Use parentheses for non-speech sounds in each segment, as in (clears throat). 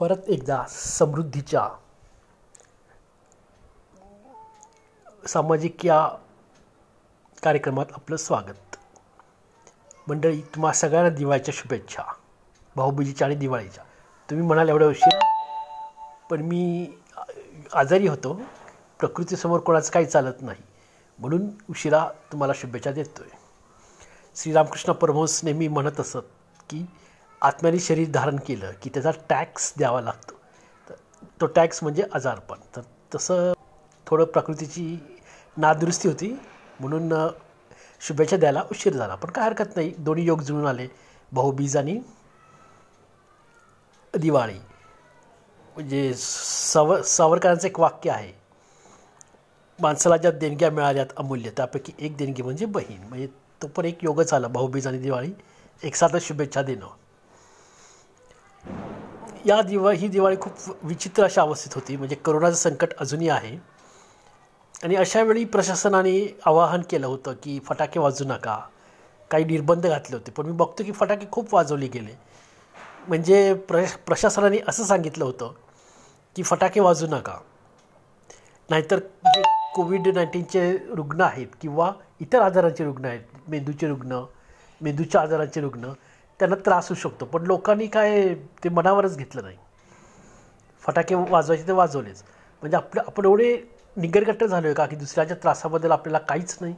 परत एकदा समृद्धीच्या सामाजिक या कार्यक्रमात आपलं स्वागत. मंडळी तुम्हा सगळ्यांना दिवाळीच्या शुभेच्छा. भाऊबीजीच्या आणि दिवाळीच्या. तुम्ही म्हणाल एवढ्या उशीर पण मी आजारी होतो. प्रकृतीसमोर कोणाचं काही चालत नाही. म्हणून उशिरा तुम्हाला शुभेच्छा देतो आहे श्रीरामकृष्ण परमहंस नेहमी म्हणत असत की आत्म्याने शरीर धारण केलं की त्याचा टॅक्स द्यावा लागतो. तर तो टॅक्स म्हणजे आजारपण. तर तसं थोडं प्रकृतीची नादुरुस्ती होती. म्हणून शुभेच्छा द्यायला उशीर झाला. पण काय हरकत नाही. दोन्ही योग जुळून आले. भाऊबीज आणि दिवाळी. म्हणजे सव सावरकरांचं एक वाक्य आहे. माणसाला ज्या देणग्या मिळाल्यात अमूल्य त्यापैकी एक देणगी म्हणजे बहीण. म्हणजे तो पण एक योगच आला. भाऊबीज आणि दिवाळी. एकसाथच शुभेच्छा देणं. या दिवा ही दिवाळी खूप विचित्र अशा अवस्थेत होती. म्हणजे करोनाचं संकट अजूनही आहे. आणि अशावेळी प्रशासनाने आवाहन केलं होतं की फटाके वाजू नका. काही निर्बंध घातले होते. पण मी बघतो की फटाके खूप वाजवले गेले. म्हणजे प्र प्रशासनाने असं सांगितलं होतं की फटाके वाजू नका. नाहीतर जे कोविड नाईन्टीनचे रुग्ण आहेत किंवा इतर आजारांचे रुग्ण आहेत मेंदूचे रुग्ण मेंदूच्या आजारांचे रुग्ण त्यांना त्रास होऊ शकतो. पण लोकांनी काय ते मनावरच घेतलं नाही. फटाके वाजवायचे ते वाजवलेच. म्हणजे आपलं आपण एवढे निगरगट्ट झालो आहे का की दुसऱ्याच्या त्रासाबद्दल आपल्याला काहीच नाही?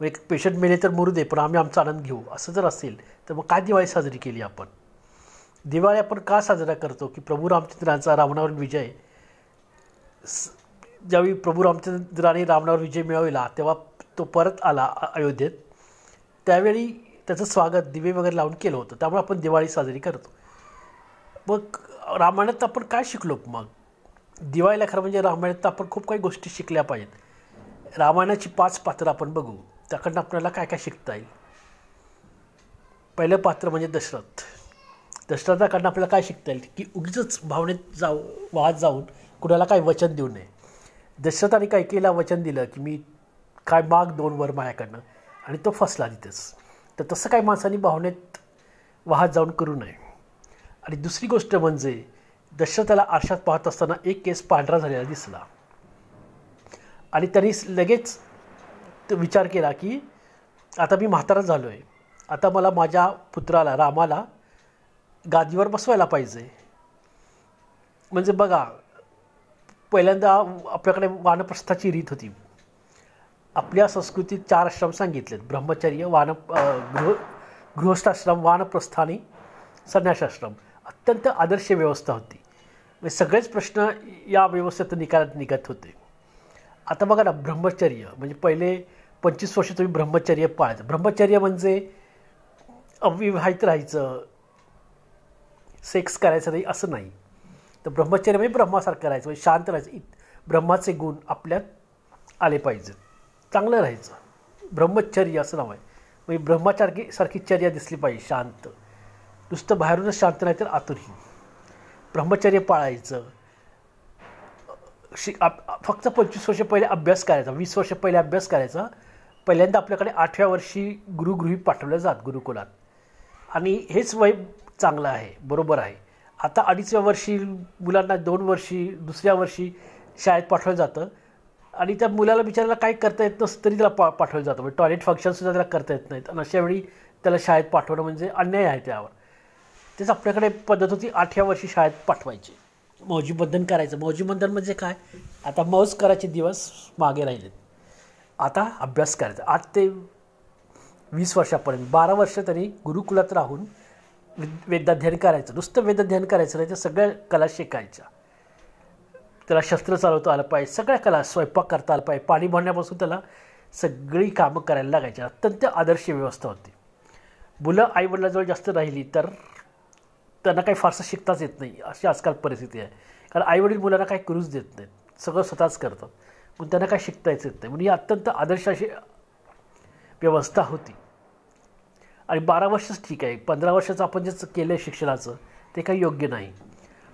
एक पेशंट मेले तर मरू दे पण आम्ही आमचा आनंद घेऊ. असं जर असेल तर मग काय दिवाळी साजरी केली आपण? दिवाळी आपण का साजरा करतो की प्रभू रामचंद्रांचा रावणावर विजय? ज्यावेळी प्रभू रामचंद्राने रावणावर विजय मिळवला तेव्हा तो परत आला अयोध्येत. त्यावेळी त्याचं स्वागत दिवे वगैरे लावून केलं होतं. त्यामुळे आपण दिवाळी साजरी करतो. मग रामायणात आपण काय शिकलो मग? दिवाळीला खरं म्हणजे रामायणात आपण खूप काही गोष्टी शिकल्या पाहिजेत. रामायणाची पाच पात्रं आपण बघू. त्याकडनं आपल्याला काय काय शिकता येईल? पहिलं पात्र म्हणजे दशरथ. दशरथाकडनं आपल्याला काय शिकता येईल? की उगीच भावनेत जाऊ वाहत जाऊन कुणाला काय वचन देऊ नये. दशरथाने काय केला? वचन दिलं की मी काय माग दोन वर माझ्याकडनं. आणि तो फसला तिथेच. तर तसं काही माणसांनी भावनेत वाहत जाऊन करू नये. आणि दुसरी गोष्ट म्हणजे दशरथाला आरशात पाहत असताना एक केस पांढरा झालेला दिसला. आणि त्यांनी लगेच विचार केला की आता मी म्हातारा झालो आहे आता मला माझ्या पुत्राला रामाला गादीवर बसवायला पाहिजे. म्हणजे बघा पहिल्यांदा आपल्याकडे वानप्रस्थाची रीत होती. आपल्या संस्कृतीत चार आश्रम सांगितलेत. ब्रह्मचर्य वान गृह गृहस्थाश्रम वानप्रस्थानी संन्यासाश्रम. अत्यंत आदर्श व्यवस्था होती. म्हणजे सगळेच प्रश्न या व्यवस्थेत निकालात निघत होते. आता बघा ना ब्रह्मचर्य. म्हणजे पहिले पंचवीस वर्ष तुम्ही ब्रह्मचर्य पाळायचं ब्रह्मचर्य म्हणजे अविवाहित राहायचं सेक्स करायचं नाही असं नाही. तर ब्रह्मचर्य म्हणजे ब्रह्मासारखं राहायचं म्हणजे शांत राहायचं. ब्रह्माचे गुण आपल्यात आले पाहिजेत. चांगलं राहायचं. ब्रह्मचर्य असं नाव आहे. म्हणजे ब्रह्मासारखी सारखी चर्या दिसली पाहिजे शांत. नुसतं बाहेरूनच शांत नाही तर आतूनही. ब्रह्मचर्य पाळायचं. शि फक्त पंचवीस वर्ष पहिले अभ्यास करायचा. वीस वर्ष पहिले अभ्यास करायचा. पहिल्यांदा आपल्याकडे आठव्या वर्षी गुरुगृही पाठवलं जात गुरुकुलात. आणि हेच वय चांगलं आहे बरोबर आहे. आता अडीचव्या वर्षी मुलांना दोन वर्षी दुसऱ्या वर्षी शाळेत पाठवलं जातं. आणि त्या मुलाला बिचाराला काही करता येत नसतं तरी त्याला पा पाठवलं जातं. म्हणजे टॉयलेट फंक्शनसुद्धा त्याला करता येत नाहीत. आणि अशावेळी त्याला शाळेत पाठवणं म्हणजे अन्याय आहे त्यावर. तेच आपल्याकडे पद्धत होती आठव्या वर्षी शाळेत पाठवायची. मौजीबंधन करायचं. मौजीबंधन म्हणजे काय? आता मौज करायचे दिवस मागे राहिलेत. आता अभ्यास करायचा. आठ ते वीस वर्षापर्यंत. बारा वर्ष तरी गुरुकुलात राहून वेदाध्ययन करायचं. नुसतं वेदाध्ययन करायचं नाही तर सगळ्या कला शिकायच्या. त्याला शस्त्र चालवता आलं पाहिजे. सगळ्या कला स्वयंपाक करता आलं पाहिजे. पाणी भरण्यापासून त्याला सगळी कामं करायला लागायची. अत्यंत आदर्श व्यवस्था होती. मुलं आईवडिलाजवळ जास्त राहिली तर त्यांना काही फारसं शिकताच येत नाही. अशी आजकाल परिस्थिती आहे. कारण आईवडील मुलांना काही करूच देत नाहीत. सगळं स्वतःच करतात. पण त्यांना काही शिकताच येत नाही. म्हणून ही अत्यंत आदर्श अशी व्यवस्था होती. आणि बारा वर्षच ठीक आहे. पंधरा वर्षाचं आपण जे केलं आहे शिक्षणाचं ते काही योग्य नाही.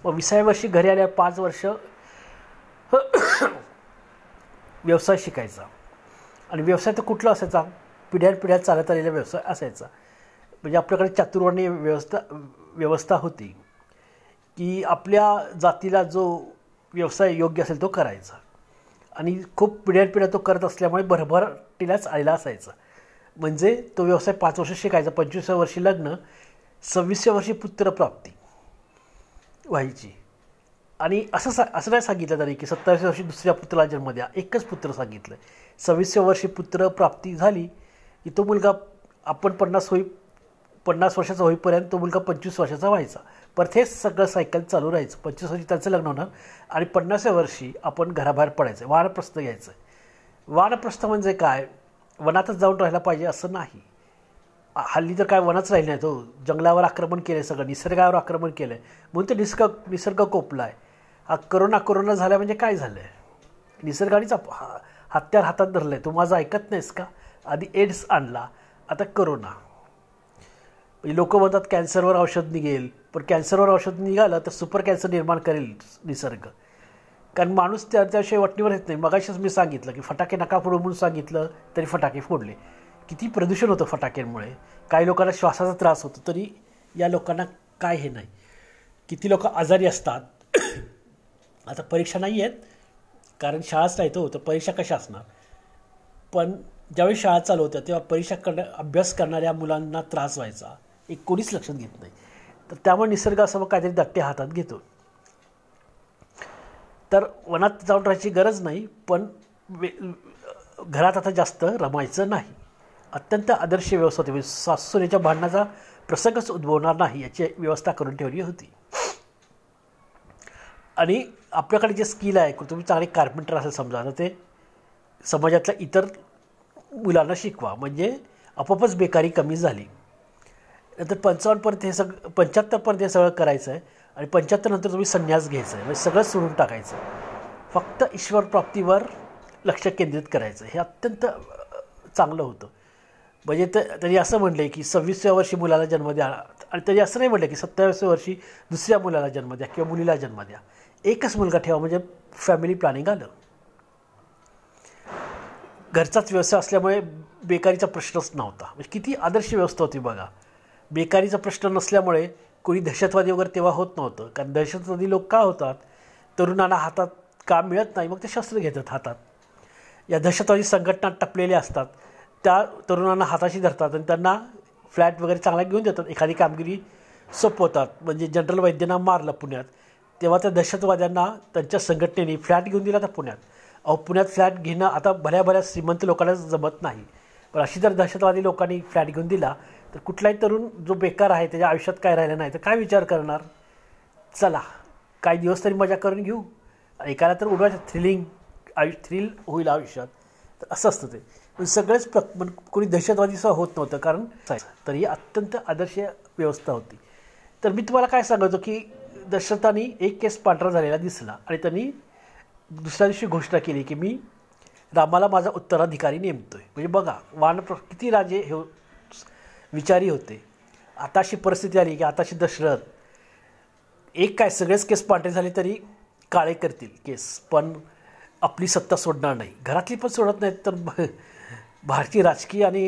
मग विसाव्या वर्षी घरी आल्या पाच वर्ष (coughs) व्यवसाय शिकायचा. आणि व्यवसाय तर कुठला असायचा? पिढ्यानपिढ्या चालत आलेला व्यवसाय असायचा. म्हणजे आपल्याकडे चातुर्वर्णीय व्यवस्था व्यवस्था होती की आपल्या जातीला जो व्यवसाय योग्य असेल तो करायचा. आणि खूप पिढ्यानपिढ्या तो करत असल्यामुळे भरभराटीलाच आलेला असायचा. म्हणजे तो व्यवसाय पाच वर्ष शिकायचा. पंचवीसव्या वर्षी लग्न सव्वीसव्या वर्षी पुत्रप्राप्ती व्हायची. आणि असं सा असं नाही सांगितलं तरी की सत्तावीसव्या वर्षी दुसऱ्या पुत्राला जन्म द्या एकच पुत्र सांगितलं. सव्वीसव्या वर्षी पुत्र प्राप्ती झाली की तो मुलगा आपण पन्नास होई पन्नास वर्षाचा होईपर्यंत तो मुलगा पंचवीस वर्षाचा व्हायचा. परत हेच सगळं सायकल चालू राहायचं. पंचवीस वर्षी त्यांचं लग्न होणार आणि पन्नासव्या वर्षी आपण घराबाहेर पडायचं. वानप्रस्थ घ्यायचं. वानप्रस्थ म्हणजे काय? वनातच जाऊन राहायला पाहिजे असं नाही. हल्ली तर काय वनच राहिलं नाही. तो जंगलावर आक्रमण केलं आहे सगळं. निसर्गावर आक्रमण केलं आहे म्हणून ते निसर्ग निसर्ग कोपला आहे हा करोना करोना झाला म्हणजे काय झालं आहे निसर्गानेच आप हा हत्यार हातात धरलं आहे तू माझं ऐकत नाहीस का? आधी एड्स आणला आता करोना. म्हणजे लोक म्हणतात कॅन्सरवर औषध निघेल. पण कॅन्सरवर औषध निघालं तर सुपर कॅन्सर निर्माण करेल निसर्ग. कारण माणूस त्या त्याशिवाय वटणीवर येत नाही. मगाशीच मी सांगितलं की फटाके नका फोडू म्हणून सांगितलं तरी फटाके फोडले. किती प्रदूषण होतं फटाक्यांमुळे. काही लोकांना श्वासाचा त्रास होतो तरी या लोकांना काय हे नाही. किती लोक आजारी असतात आता परीक्षा नाही आहेत कारण शाळाच नाही तो तर परीक्षा कशा असणार? पण ज्यावेळी शाळा चालू होत्या तेव्हा परीक्षा करण्या अभ्यास करणाऱ्या मुलांना त्रास व्हायचा. एक कोणीच लक्षात घेत नाही. तर त्यामुळे निसर्ग असं मग काहीतरी दट्टे हातात घेतो. तर वनात जाऊन राहायची गरज नाही पण वे घरात आता जास्त रमायचं नाही. अत्यंत आदर्श व्यवस्था होती. म्हणजे सासूच्या भांडणाचा प्रसंगच उद्भवणार नाही याची व्यवस्था करून ठेवली होती. आणि आपल्याकडे जे स्किल आहे तुम्ही चांगले कार्पेंटर असेल समजा ना ते समाजातल्या इतर मुलांना शिकवा. म्हणजे आपोआपच बेकारी कमी झाली. नंतर पंचावन्नपर्यंत हे सगळं पंच्याहत्तरपर्यंत हे सगळं करायचं आहे आणि पंच्याहत्तरनंतर तुम्ही संन्यास घ्यायचा आहे म्हणजे सगळं सोडून टाकायचं. फक्त ईश्वर प्राप्तीवर लक्ष केंद्रित करायचं. हे अत्यंत चांगलं होतं. म्हणजे तर त्यांनी असं म्हणले की सव्वीसव्या वर्षी मुलाला जन्म द्या. आणि त्यांनी असं नाही म्हटलं की सत्तावीसव्या वर्षी दुसऱ्या मुलाला जन्म द्या किंवा मुलीला जन्म द्या. एकच मुलगा ठेवा म्हणजे फॅमिली प्लॅनिंग आलं. घरचाच व्यवसाय असल्यामुळे बेकारीचा प्रश्नच नव्हता. म्हणजे किती आदर्श व्यवस्था होती बघा. बेकारीचा प्रश्न नसल्यामुळे कोणी दहशतवादी वगैरे तेव्हा होत नव्हतं. कारण दहशतवादी लोक का होतात? तरुणांना हातात काम मिळत नाही मग ते शस्त्र घेतात हातात. या दहशतवादी संघटना टपलेल्या असतात. त्या तरुणांना हाताशी धरतात आणि त्यांना फ्लॅट वगैरे चांगला घेऊन देतात. एखादी कामगिरी सोपवतात. म्हणजे जनरल वैद्यांना मारलं पुण्यात. तेव्हा त्या दहशतवाद्यांना त्यांच्या संघटनेने फ्लॅट घेऊन दिला तर पुण्यात. अहो पुण्यात फ्लॅट घेणं आता बऱ्या बऱ्या श्रीमंत लोकांना जमत नाही. पण अशी जर दहशतवादी लोकांनी फ्लॅट घेऊन दिला तर कुठलाही तरुण जो बेकार आहे त्याच्या आयुष्यात काय राहिलं नाही तर काय विचार करणार? चला काही दिवस तरी मजा करून घेऊ. एकाला तर उडवायचं थ्रिलिंग आयु थ्रिल होईल आयुष्यात. तर असं असतं ते. पण सगळेच प्र कोणी दहशतवादीसह होत नव्हतं कारण तर ही अत्यंत आदर्श व्यवस्था होती. तर मी तुम्हाला काय सांगायचो की दशरथांनी एक केस पांढरा झालेला दिसला आणि त्यांनी दुसऱ्या दिवशी घोषणा केली की मी रामाला माझा उत्तराधिकारी नेमतो आहे म्हणजे बघा वान किती राजे हे विचारी होते. आता अशी परिस्थिती आली की आताशी दशरथ एक काय सगळेच केस पांढरे झाले तरी काळे करतील केस पण आपली सत्ता सोडणार नाही. घरातली पण सोडत नाहीत तर (laughs) भारतीय राजकीय आणि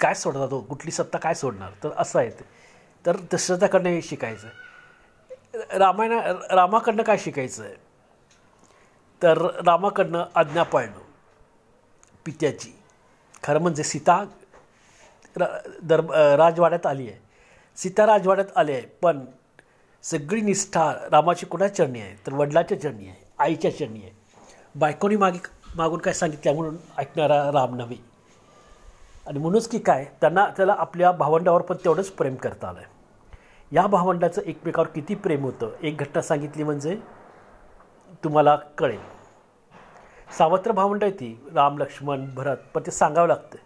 काय सोडतात हो? कुठली सत्ता काय सोडणार? तर असं आहे ते. तर दशरथाकडनं हे शिकायचं आहे रामायणा रामाकडनं काय शिकायचं आहे तर रामाकडनं आज्ञा पाळणं पित्याची. खरं म्हणजे सीता र दर राजवाड्यात आली आहे. सीता राजवाड्यात आली आहे पण सगळी निष्ठा रामाची कोणाच्या चरणी आहे? तर वडिलाच्या चरणी आहे आईच्या चरणी आहे. बायकोनी मागे मागून काय सांगितलं म्हणून ऐकणारा राम नव्हे. आणि म्हणूनच की काय त्यांना त्याला आपल्या भावंडावर पण तेवढंच प्रेम करता आलं आहे या भावंडाचं एकमेकावर किती प्रेम होतं? एक घटना सांगितली म्हणजे? तुम्हाला कळेल. सावत्र भावंड आहे ती. राम लक्ष्मण भरत पण ते सांगावं लागतं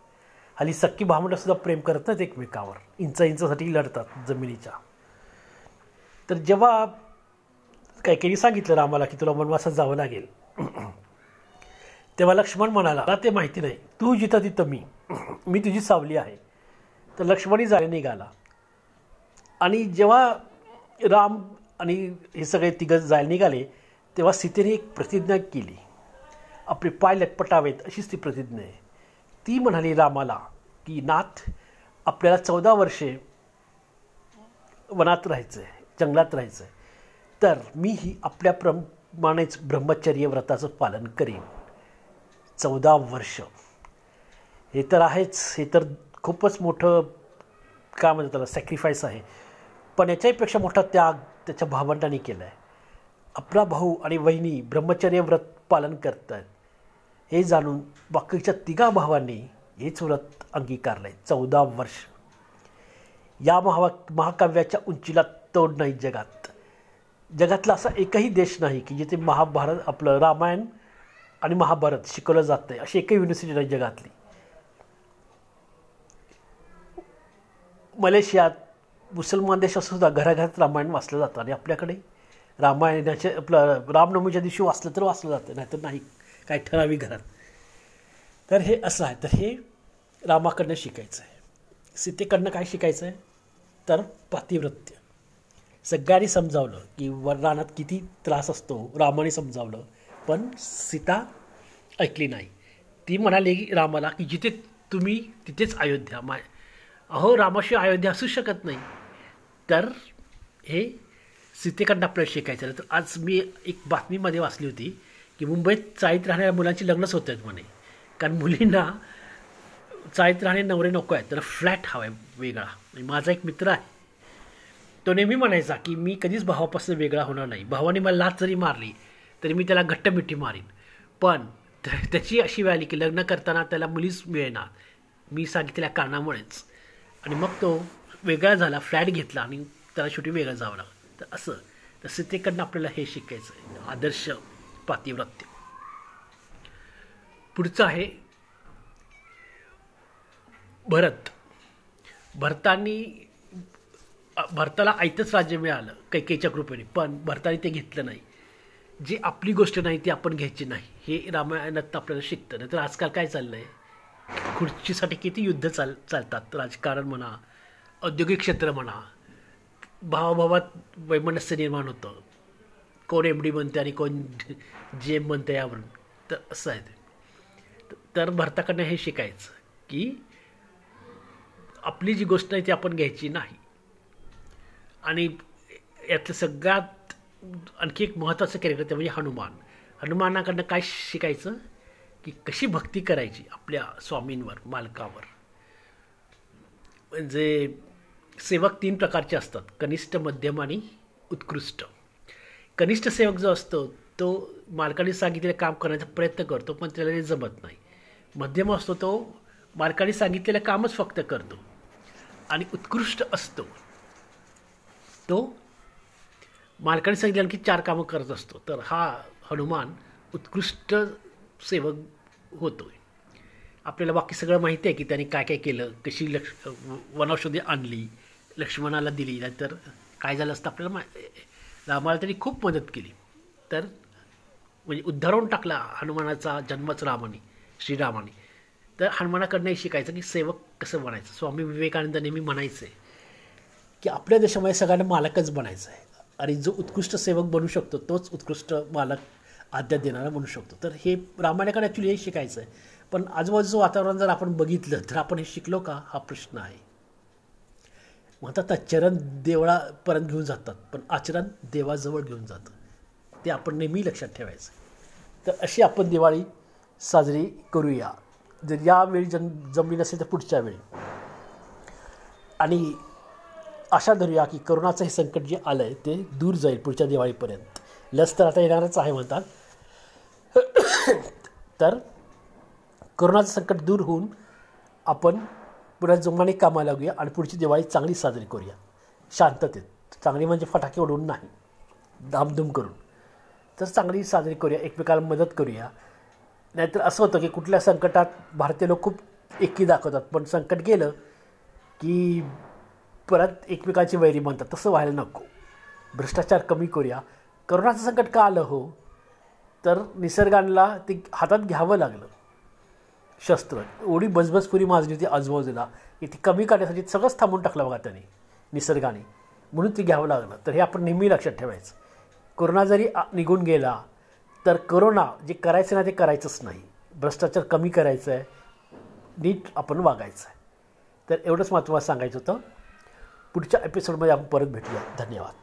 हल्ली सक्की भावंडसुद्धा प्रेम करत नाहीत एकमेकावर. इंच इंचसाठी लढतात जमिनीच्या. तर जेव्हा काही काही सांगितलं रामाला की तुला वनवासात जावं लागेल. (clears throat) तेव्हा लक्ष्मण म्हणाला मला ते माहिती नाही. तू जिथं तिथं मी. (clears throat) मी तुझी सावली आहे. तर लक्ष्मणही जायला निघाला. आणि जेव्हा राम आणि हे सगळे तिघं जायला निघाले तेव्हा सीतेने एक प्रतिज्ञा केली. आपले पाय लटपटावेत अशीच ती प्रतिज्ञा आहे. ती म्हणाली रामाला की नाथ आपल्याला चौदा वर्षे वनात राहायचं आहे जंगलात राहायचं आहे तर मी ही आपल्या प्रमाणेच ब्रह्मचर्य व्रताचं पालन करीन. चौदा वर्ष. हे तर आहेच. हे तर खूपच मोठं काय म्हणतात त्याला सॅक्रिफाईस आहे. पण याच्याहीपेक्षा मोठा त्याग त्याच्या भावंडांनी केला आहे आपला भाऊ आणि वहिनी ब्रह्मचर्य व्रत पालन करत आहेत हे जाणून बाकीच्या तिघा भावांनी हेच व्रत अंगीकारलं आहे चौदा वर्ष. या महा महाकाव्याच्या उंचीला तोड नाही जगात. जगातला असा एकही देश नाही की जिथे महाभारत आपलं रामायण आणि महाभारत शिकवलं जात नाही अशी एकही युनिव्हर्सिटी नाही जगातली. मलेशियात मुसलमान देशातसुद्धा घराघरात रामायण वाचलं जातं. आणि आपल्याकडे रामायणाच्या आपलं रामनवमीच्या दिवशी वाचलं तर वाचलं जातं नाहीतर नाही. काय ठराविक घरात. तर हे असं आहे. तर हे रामाकडनं शिकायचं आहे. सीतेकडनं काय शिकायचं आहे? तर पातिवृत्य. सगळ्यांनी समजावलं की वरदानात किती त्रास असतो रामाने समजावलं. पण सीता ऐकली नाही. ती म्हणाली रामाला की जिथे तुम्ही तिथेच अयोध्या. माय अहो रामाशिवाय अयोध्या असू शकत नाही. तर हे सीतेकडनं आपल्याला शिकायचं तर आज मी एक बातमीमध्ये वाचली होती की मुंबईत चाळीत राहणाऱ्या मुलांची लग्नच होत आहेत म्हणे. कारण मुलींना चाळीत राहणे नवरे नको आहेत तर फ्लॅट हवा आहे वेगळा. माझा एक मित्र आहे. तो नेहमी म्हणायचा की मी कधीच भावापासून वेगळा होणार नाही. भावाने मला लाच जरी मारली तरी मी त्याला घट्ट मिठी मारीन. पण त्याची अशी वेळ आली की लग्न करताना त्याला मुलीच मिळेना. मी सांगितलेल्या कारणामुळेच. आणि मग तो वेगळा झाला फ्लॅट घेतला आणि त्याला शेवटी वेगळं जावं लागलं. तर असं तर सीतेकडनं आपल्याला हे शिकायचं आहे. आदर्श पातिव्रत्य. पुढचं आहे भरत. भरतानी भरताला आयतच राज्य मिळालं कैकेच्या कृपेने. पण भरताने ते घेतलं नाही. जी आपली गोष्ट नाही ती आपण घ्यायची नाही. हे रामायणात आपल्याला शिकतं. नाही तर आजकाल काय चाललं आहे खुर्चीसाठी किती युद्ध चाल चालतात? राजकारण म्हणा औद्योगिक क्षेत्र म्हणा भावाभावात वैमनस्य निर्माण होतं. कोण एम डी म्हणते आणि कोण जे एम म्हणते यावरून. तर असं आहे ते. तर भरताकडनं हे शिकायचं की आपली जी गोष्ट आहे ती आपण घ्यायची नाही. आणि यातलं सगळ्यात आणखी एक महत्त्वाचं कॅरेक्टर ते म्हणजे हनुमान. हनुमानाकडनं काय शिकायचं? की कशी भक्ती करायची आपल्या स्वामींवर मालकावर. म्हणजे सेवक तीन प्रकारचे असतात. कनिष्ठ मध्यम आणि उत्कृष्ट. कनिष्ठ सेवक जो असतो तो मालकाने सांगितलेलं काम करण्याचा प्रयत्न करतो पण त्याला ते जमत नाही. मध्यम असतो तो मालकाने सांगितलेलं कामच फक्त करतो. आणि उत्कृष्ट असतो तो मालकाने सांगितलं की चार कामं करत असतो. तर हा हनुमान उत्कृष्ट सेवक होतो आहे आपल्याला बाकी सगळं माहिती आहे की त्याने काय काय केलं कशी लक्ष वनौषधी आणली लक्ष्मणाला दिली. नाहीतर काय झालं असतं आपल्याला मा रामाला त्यांनी खूप मदत केली. तर म्हणजे उद्धारून टाकला हनुमानाचा जन्मच रामाने श्रीरामाने. तर हनुमानाकडनं शिकायचं की सेवक कसं बनायचं? स्वामी विवेकानंद नेहमी म्हणायचं आहे की आपल्या देशामध्ये सगळ्यांना मालकच बनायचं आहे आणि जो उत्कृष्ट सेवक बनू शकतो तोच उत्कृष्ट मालक आद्या देणारा बनू शकतो. तर हे रामायणाकडे ॲक्च्युली हे शिकायचं आहे पण आजूबाजूचं वातावरण जर आपण बघितलं तर आपण हे शिकलो का? हा प्रश्न आहे. म्हणतात चरण देवळापर्यंत घेऊन जातात पण आचरण देवाजवळ घेऊन जातं. ते आपण नेहमी लक्षात ठेवायचं. तर अशी आपण दिवाळी साजरी करूया. जर यावेळी जन जमली नसेल तर पुढच्या वेळी. आणि आशा धरूया की करोनाचं हे संकट जे आलं आहे ते दूर जाईल पुढच्या दिवाळीपर्यंत. लस तर आता येणारच आहे म्हणतात. (coughs) तर करोनाचं संकट दूर होऊन आपण पुन्हा जोमाने कामा लागूया आणि पुढची दिवाळी चांगली साजरी करूया. शांततेत. चांगली म्हणजे फटाके उडवून नाही. धामधूम करून. तर चांगली साजरी करूया एकमेकाला मदत करूया. नाहीतर असं होतं की कुठल्या संकटात भारतीय लोक खूप एकी दाखवतात. पण संकट गेलं की परत एकमेकांची वैरी म्हणतात तसं व्हायला नको. भ्रष्टाचार कमी करूया. करोनाचं संकट का आलं हो? तर निसर्गाला ते हातात घ्यावं लागलं. शस्त्र. एवढी बजबजपुरी माजली होती आजूबाजूला की ती कमी करण्यासाठी सगळंच थांबून टाकलं बघा त्याने निसर्गाने. म्हणून ती घ्यावं लागलं. तर हे आपण नेहमी लक्षात ठेवायचं. कोरोना जरी निघून गेला तर करोना जे करायचं ना ते करायचंच नाही. भ्रष्टाचार कमी करायचं आहे नीट आपण वागायचं आहे तर एवढंच महत्त्वाचं तुम्हाला सांगायचं होतं. पुढच्या एपिसोडमध्ये आपण परत भेटूया. धन्यवाद.